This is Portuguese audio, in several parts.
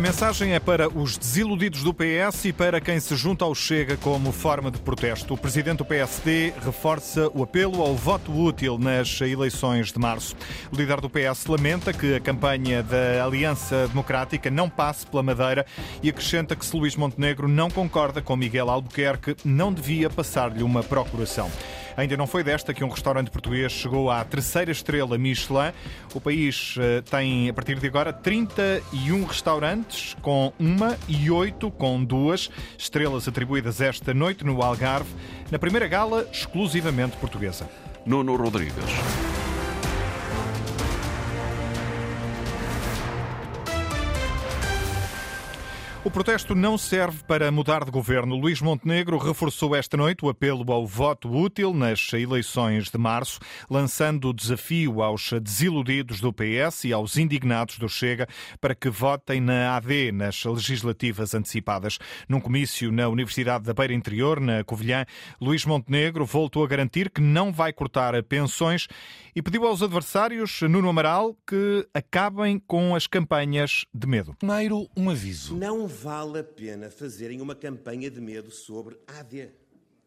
A mensagem é para os desiludidos do PS e para quem se junta ao Chega como forma de protesto. O presidente do PSD reforça o apelo ao voto útil nas eleições de março. O líder do PS lamenta que a campanha da Aliança Democrática não passe pela Madeira e acrescenta que se Luís Montenegro não concorda com Miguel Albuquerque, não devia passar-lhe uma procuração. Ainda não foi desta que um restaurante português chegou à terceira estrela Michelin. O país eh, tem, a partir de agora, 31 restaurantes com uma e oito com duas estrelas atribuídas esta noite no Algarve, na primeira gala exclusivamente portuguesa. Nuno Rodrigues. O protesto não serve para mudar de governo. Luís Montenegro reforçou esta noite o apelo ao voto útil nas eleições de março, lançando o desafio aos desiludidos do PS e aos indignados do Chega para que votem na AD nas legislativas antecipadas. Num comício na Universidade da Beira Interior, na Covilhã, Luís Montenegro voltou a garantir que não vai cortar pensões e pediu aos adversários, Nuno Amaral, que acabem com as campanhas de medo. Primeiro, um aviso. Não vale a pena fazerem uma campanha de medo sobre AD.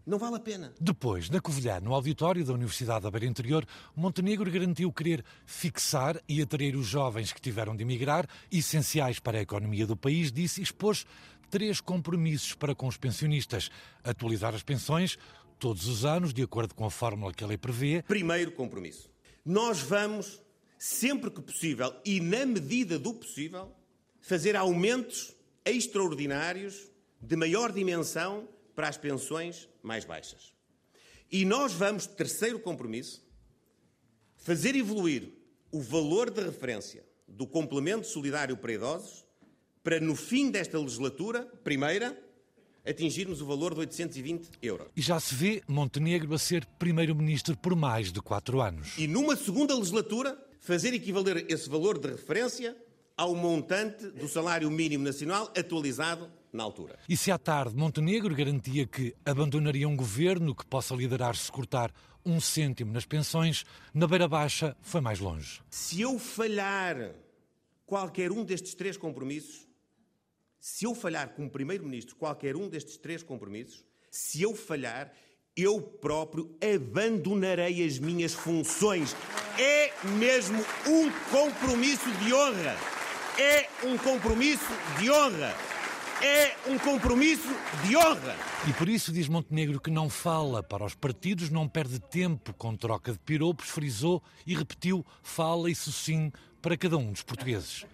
Não vale a pena. Depois, na Covilhã, no auditório da Universidade da Beira Interior, Montenegro garantiu querer fixar e atrair os jovens que tiveram de emigrar, essenciais para a economia do país, disse e expôs três compromissos para com os pensionistas. Atualizar as pensões todos os anos, de acordo com a fórmula que a lei prevê. Primeiro compromisso. Nós vamos, sempre que possível e na medida do possível, fazer aumentos extraordinários de maior dimensão para as pensões mais baixas. E nós vamos, terceiro compromisso, fazer evoluir o valor de referência do complemento solidário para idosos para, no fim desta legislatura, primeira, atingirmos o valor de 820 euros. E já se vê Montenegro a ser primeiro-ministro por mais de quatro anos. E numa segunda legislatura, fazer equivaler esse valor de referência ao montante do salário mínimo nacional atualizado na altura. E se à tarde Montenegro garantia que abandonaria um governo que possa liderar se cortar um cêntimo nas pensões, na Beira Baixa foi mais longe. Se eu falhar qualquer um destes três compromissos, se eu falhar como Primeiro-Ministro qualquer um destes três compromissos, se eu falhar, eu próprio abandonarei as minhas funções. É mesmo um compromisso de honra. É um compromisso de honra. É um compromisso de honra. E por isso diz Montenegro que não fala para os partidos, não perde tempo com troca de piropos, frisou e repetiu: fala isso sim para cada um dos portugueses.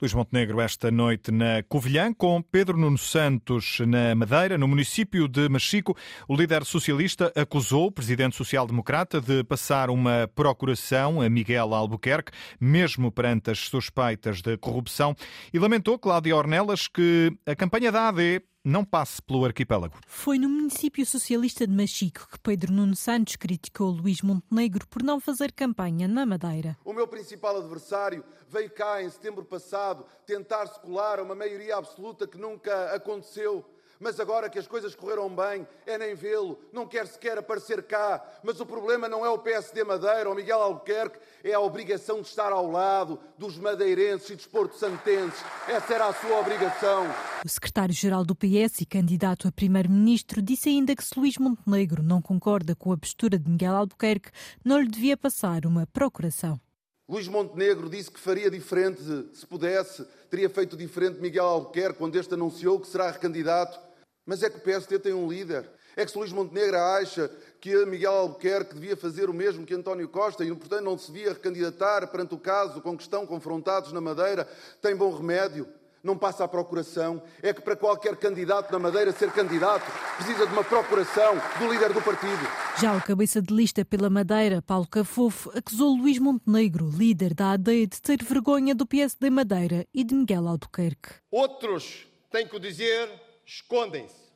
Luís Montenegro esta noite na Covilhã, com Pedro Nuno Santos na Madeira, no município de Machico. O líder socialista acusou o presidente social-democrata de passar uma procuração a Miguel Albuquerque, mesmo perante as suspeitas de corrupção, e lamentou, Cláudia Ornelas, que a campanha da AD não passe pelo arquipélago. Foi no município socialista de Machico que Pedro Nuno Santos criticou Luís Montenegro por não fazer campanha na Madeira. O meu principal adversário veio cá em setembro passado tentar se colar a uma maioria absoluta que nunca aconteceu mas agora que as coisas correram bem, é nem vê-lo, não quer sequer aparecer cá. Mas o problema não é o PSD Madeira ou Miguel Albuquerque, é a obrigação de estar ao lado dos madeirenses e dos porto-santenses. Essa era a sua obrigação. O secretário-geral do PS e candidato a primeiro-ministro disse ainda que se Luís Montenegro não concorda com a postura de Miguel Albuquerque, não lhe devia passar uma procuração. Luís Montenegro disse que faria diferente, se pudesse, teria feito diferente Miguel Albuquerque quando este anunciou que será recandidato mas é que o PSD tem um líder. É que se Luís Montenegro acha que Miguel Albuquerque devia fazer o mesmo que António Costa e, portanto, não se devia recandidatar perante o caso com que estão confrontados na Madeira, tem bom remédio. Não passa a procuração. É que para qualquer candidato na Madeira ser candidato precisa de uma procuração do líder do partido. Já o cabeça de lista pela Madeira, Paulo Cafofo, acusou Luís Montenegro, líder da AD, de ter vergonha do PSD Madeira e de Miguel Albuquerque. Outros têm que dizer escondem-se.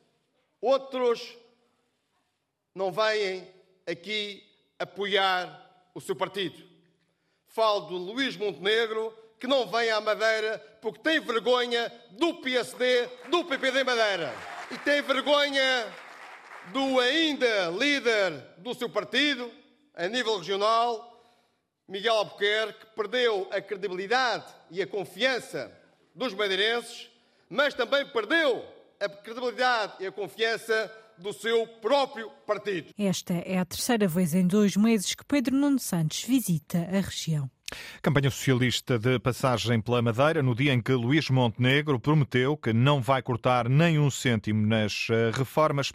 Outros não vêm aqui apoiar o seu partido. Falo do Luís Montenegro, que não vem à Madeira porque tem vergonha do PSD, do PPD Madeira. E tem vergonha do ainda líder do seu partido, a nível regional, Miguel Albuquerque, que perdeu a credibilidade e a confiança dos madeirenses, mas também perdeu a credibilidade e a confiança do seu próprio partido. Esta é a terceira vez em dois meses que Pedro Nuno Santos visita a região. Campanha socialista de passagem pela Madeira no dia em que Luís Montenegro prometeu que não vai cortar nem um cêntimo nas eh, reformas.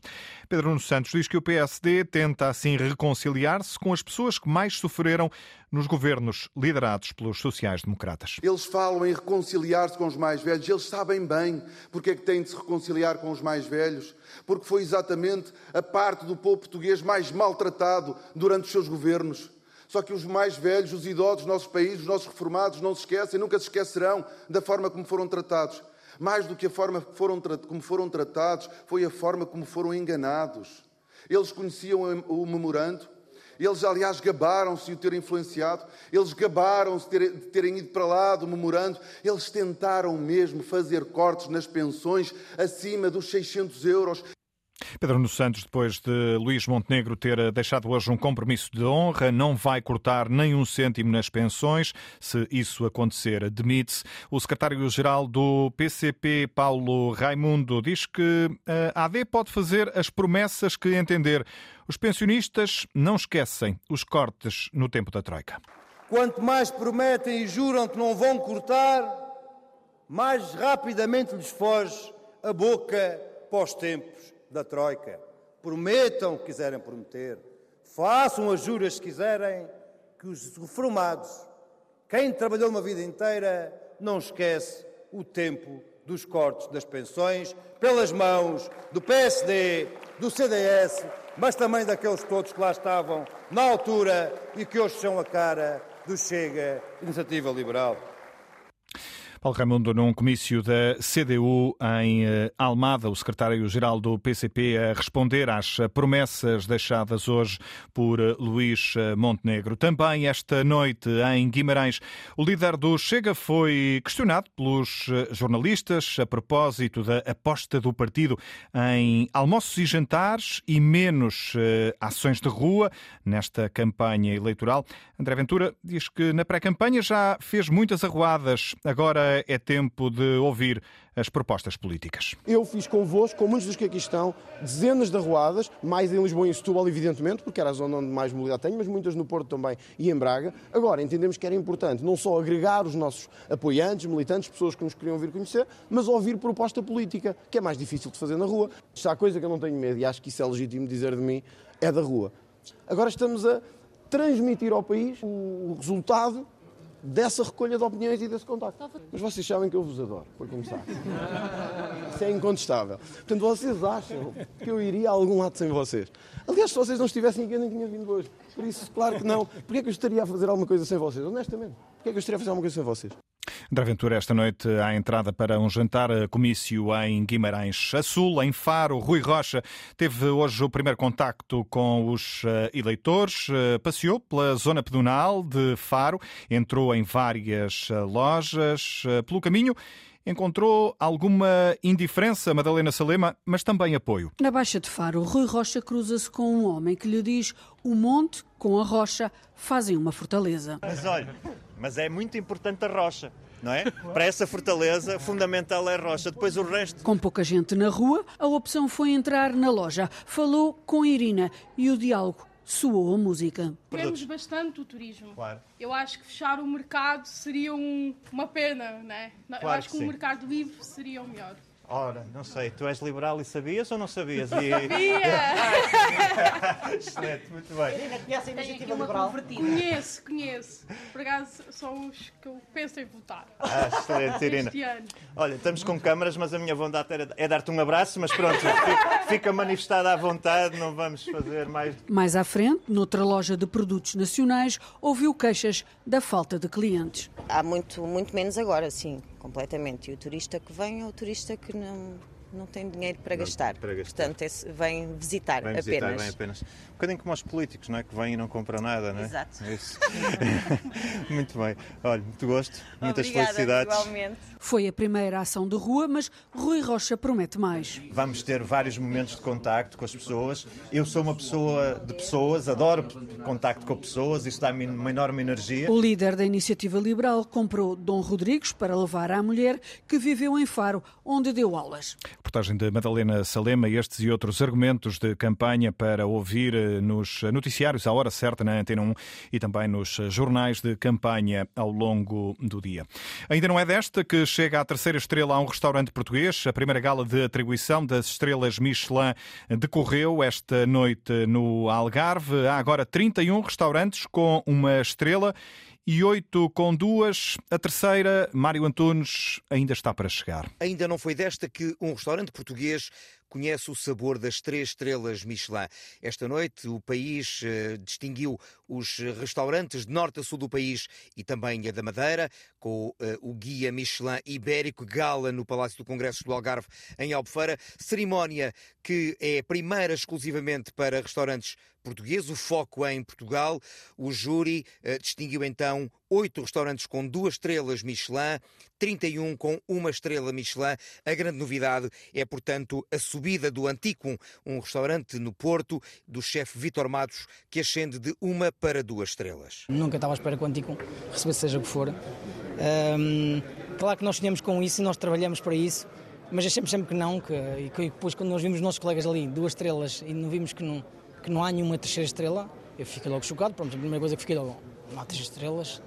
Pedro Nuno Santos diz que o PSD tenta assim reconciliar-se com as pessoas que mais sofreram nos governos liderados pelos sociais-democratas. Eles falam em reconciliar-se com os mais velhos, eles sabem bem porque é que têm de se reconciliar com os mais velhos, porque foi exatamente a parte do povo português mais maltratado durante os seus governos. Só que os mais velhos, os idosos dos nossos países, os nossos reformados, não se esquecem, nunca se esquecerão da forma como foram tratados. Mais do que a forma foram, como foram tratados, foi a forma como foram enganados. Eles conheciam o memorando, eles, aliás, gabaram-se de o ter influenciado, eles gabaram-se de terem ido para lá do memorando, eles tentaram mesmo fazer cortes nas pensões acima dos 600 euros. Pedro Nuno Santos, depois de Luís Montenegro ter deixado hoje um compromisso de honra, não vai cortar nem um cêntimo nas pensões. Se isso acontecer, demite-se. O secretário-geral do PCP, Paulo Raimundo, diz que a AD pode fazer as promessas que entender. Os pensionistas não esquecem os cortes no tempo da Troika. Quanto mais prometem e juram que não vão cortar, mais rapidamente lhes foge a boca pós tempos da Troika. Prometam o que quiserem prometer. Façam as juras que quiserem, que os reformados, quem trabalhou uma vida inteira, não esquece o tempo dos cortes das pensões pelas mãos do PSD, do CDS, mas também daqueles todos que lá estavam na altura e que hoje são a cara do Chega Iniciativa Liberal. Paulo Raimundo, num comício da CDU em eh, Almada, o secretário-geral do PCP a responder às promessas deixadas hoje por eh, Luís eh, Montenegro. Também esta noite em Guimarães, o líder do Chega foi questionado pelos jornalistas a propósito da aposta do partido em almoços e jantares e menos ações de rua nesta campanha eleitoral. André Ventura diz que na pré-campanha já fez muitas arruadas, agora é tempo de ouvir as propostas políticas. Eu fiz convosco, com muitos dos que aqui estão, dezenas de arruadas, mais em Lisboa e em Setúbal, evidentemente, porque era a zona onde mais mobilidade tenho, mas muitas no Porto também e em Braga. Agora, entendemos que era importante não só agregar os nossos apoiantes, militantes, pessoas que nos queriam vir conhecer, mas ouvir proposta política, que é mais difícil de fazer na rua. Isto há coisa que eu não tenho medo, e acho que isso é legítimo dizer de mim, é da rua. Agora estamos a transmitir ao país o resultado dessa recolha de opiniões e desse contacto. Mas vocês sabem que eu vos adoro, para começar. Isso é incontestável. Portanto, vocês acham que eu iria a algum lado sem vocês? Aliás, se vocês não estivessem aqui, eu nem tinha vindo hoje. Por isso, claro que não. Porquê é que eu estaria a fazer alguma coisa sem vocês? Honestamente. Porquê é que eu estaria a fazer alguma coisa sem vocês? André Ventura, esta noite à entrada para um jantar comício em Guimarães. A Sul, em Faro, Rui Rocha teve hoje o primeiro contacto com os eh, eleitores, eh, passeou pela zona pedonal de Faro, entrou em várias eh, lojas pelo caminho encontrou alguma indiferença, Madalena Salema, mas também apoio. Na Baixa de Faro, Rui Rocha cruza-se com um homem que lhe diz o monte com a rocha fazem uma fortaleza. Mas olha, mas é muito importante a rocha. Não é? Para essa fortaleza, fundamental é a rocha. Depois o resto. Com pouca gente na rua, a opção foi entrar na loja. Falou com Irina e o diálogo soou a música. Queremos bastante o turismo. Claro. Eu acho que fechar o mercado seria um, uma pena, né? Claro Eu acho que que, um sim. mercado livre seria o melhor. Ora, não sei, tu és liberal e sabias ou não sabias? E... Sabia! Excelente, muito bem. Conhece a iniciativa liberal? conheço, conheço. Por acaso são os que eu penso em votar. Ah, excelente, Irina. Este ano. Olha, estamos com câmaras, mas a minha vontade era- é dar-te um abraço, mas pronto, fica, fica manifestada à vontade, não vamos fazer mais. Mais à frente, noutra loja de produtos nacionais, ouviu queixas da falta de clientes. Há muito, muito menos agora, sim, completamente. E o turista que vem é o turista que não, não tem dinheiro para, gastar. para gastar. Portanto, é, vem visitar Vem visitar, apenas. vem apenas. Um bocadinho como os políticos, não é? Que vêm e não compram nada, não é? Exato. É isso. muito bem. Olha, muito gosto, muitas Obrigada, felicidades. igualmente. Foi a primeira ação de rua, mas Rui Rocha promete mais. Vamos ter vários momentos de contacto com as pessoas. Eu sou uma pessoa de pessoas, adoro contacto com pessoas, isso dá-me uma enorme energia. O líder da Iniciativa Liberal comprou Dom Rodrigues para levar à mulher que viveu em Faro, onde deu aulas. Reportagem de Madalena Salema, estes e outros argumentos de campanha para ouvir eh, nos noticiários à hora certa na Antena 1 e também nos jornais de campanha ao longo do dia. Ainda não é desta que chega a terceira estrela a um restaurante português. A primeira gala de atribuição das estrelas Michelin decorreu esta noite no Algarve. Há agora 31 restaurantes com uma estrela e oito com duas. A terceira, Mário Antunes, ainda está para chegar. Ainda não foi desta que um restaurante português conhece o sabor das três estrelas Michelin. Esta noite o país eh, distinguiu os restaurantes de norte a sul do país e também a da Madeira, com eh, o guia Michelin Ibérico Gala no Palácio do Congresso do Algarve, em Albufeira. Cerimónia que é primeira exclusivamente para restaurantes portugueses, o foco é em Portugal. O júri eh, distinguiu então oito restaurantes com duas estrelas Michelin, 31 com uma estrela Michelin. A grande novidade é, portanto, a subida do Anticum, um restaurante no Porto, do chefe Vitor Matos, que ascende de uma para duas estrelas. Nunca estava à espera que o Anticum recebesse seja o que for. Hum, claro que nós sonhamos com isso e nós trabalhamos para isso, mas achamos sempre que não, que, e que depois quando nós vimos os nossos colegas ali, duas estrelas, e não vimos que não, que não há nenhuma terceira estrela, eu fiquei logo chocado. Pronto, a primeira coisa que fiquei logo, não há três estrelas,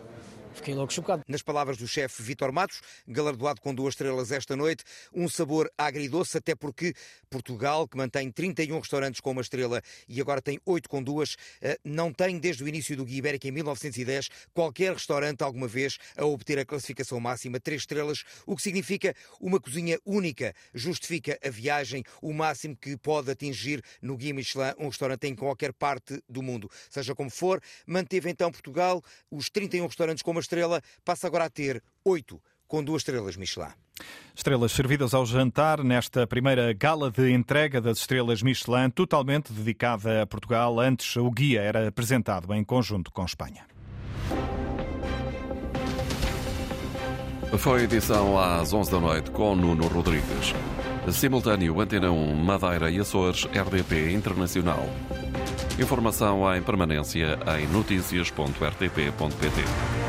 Fiquei logo chocado. Nas palavras do chefe Vitor Matos, galardoado com duas estrelas esta noite, um sabor agridoce, até porque Portugal, que mantém 31 restaurantes com uma estrela e agora tem 8 com duas, eh, não tem desde o início do Guia Ibérica em 1910 qualquer restaurante alguma vez a obter a classificação máxima 3 estrelas, o que significa uma cozinha única, justifica a viagem, o máximo que pode atingir no Guia Michelin um restaurante em qualquer parte do mundo. Seja como for, manteve então Portugal os 31 restaurantes com uma estrela, passa agora a ter 8 com duas estrelas Michelin. Estrelas servidas ao jantar nesta primeira gala de entrega das estrelas Michelin, totalmente dedicada a Portugal. Antes, o guia era apresentado em conjunto com Espanha. Foi edição às 11 da noite com Nuno Rodrigues. Simultâneo Antena 1, Madeira e Açores, RDP Internacional. Informação em permanência em notícias.rtp.pt.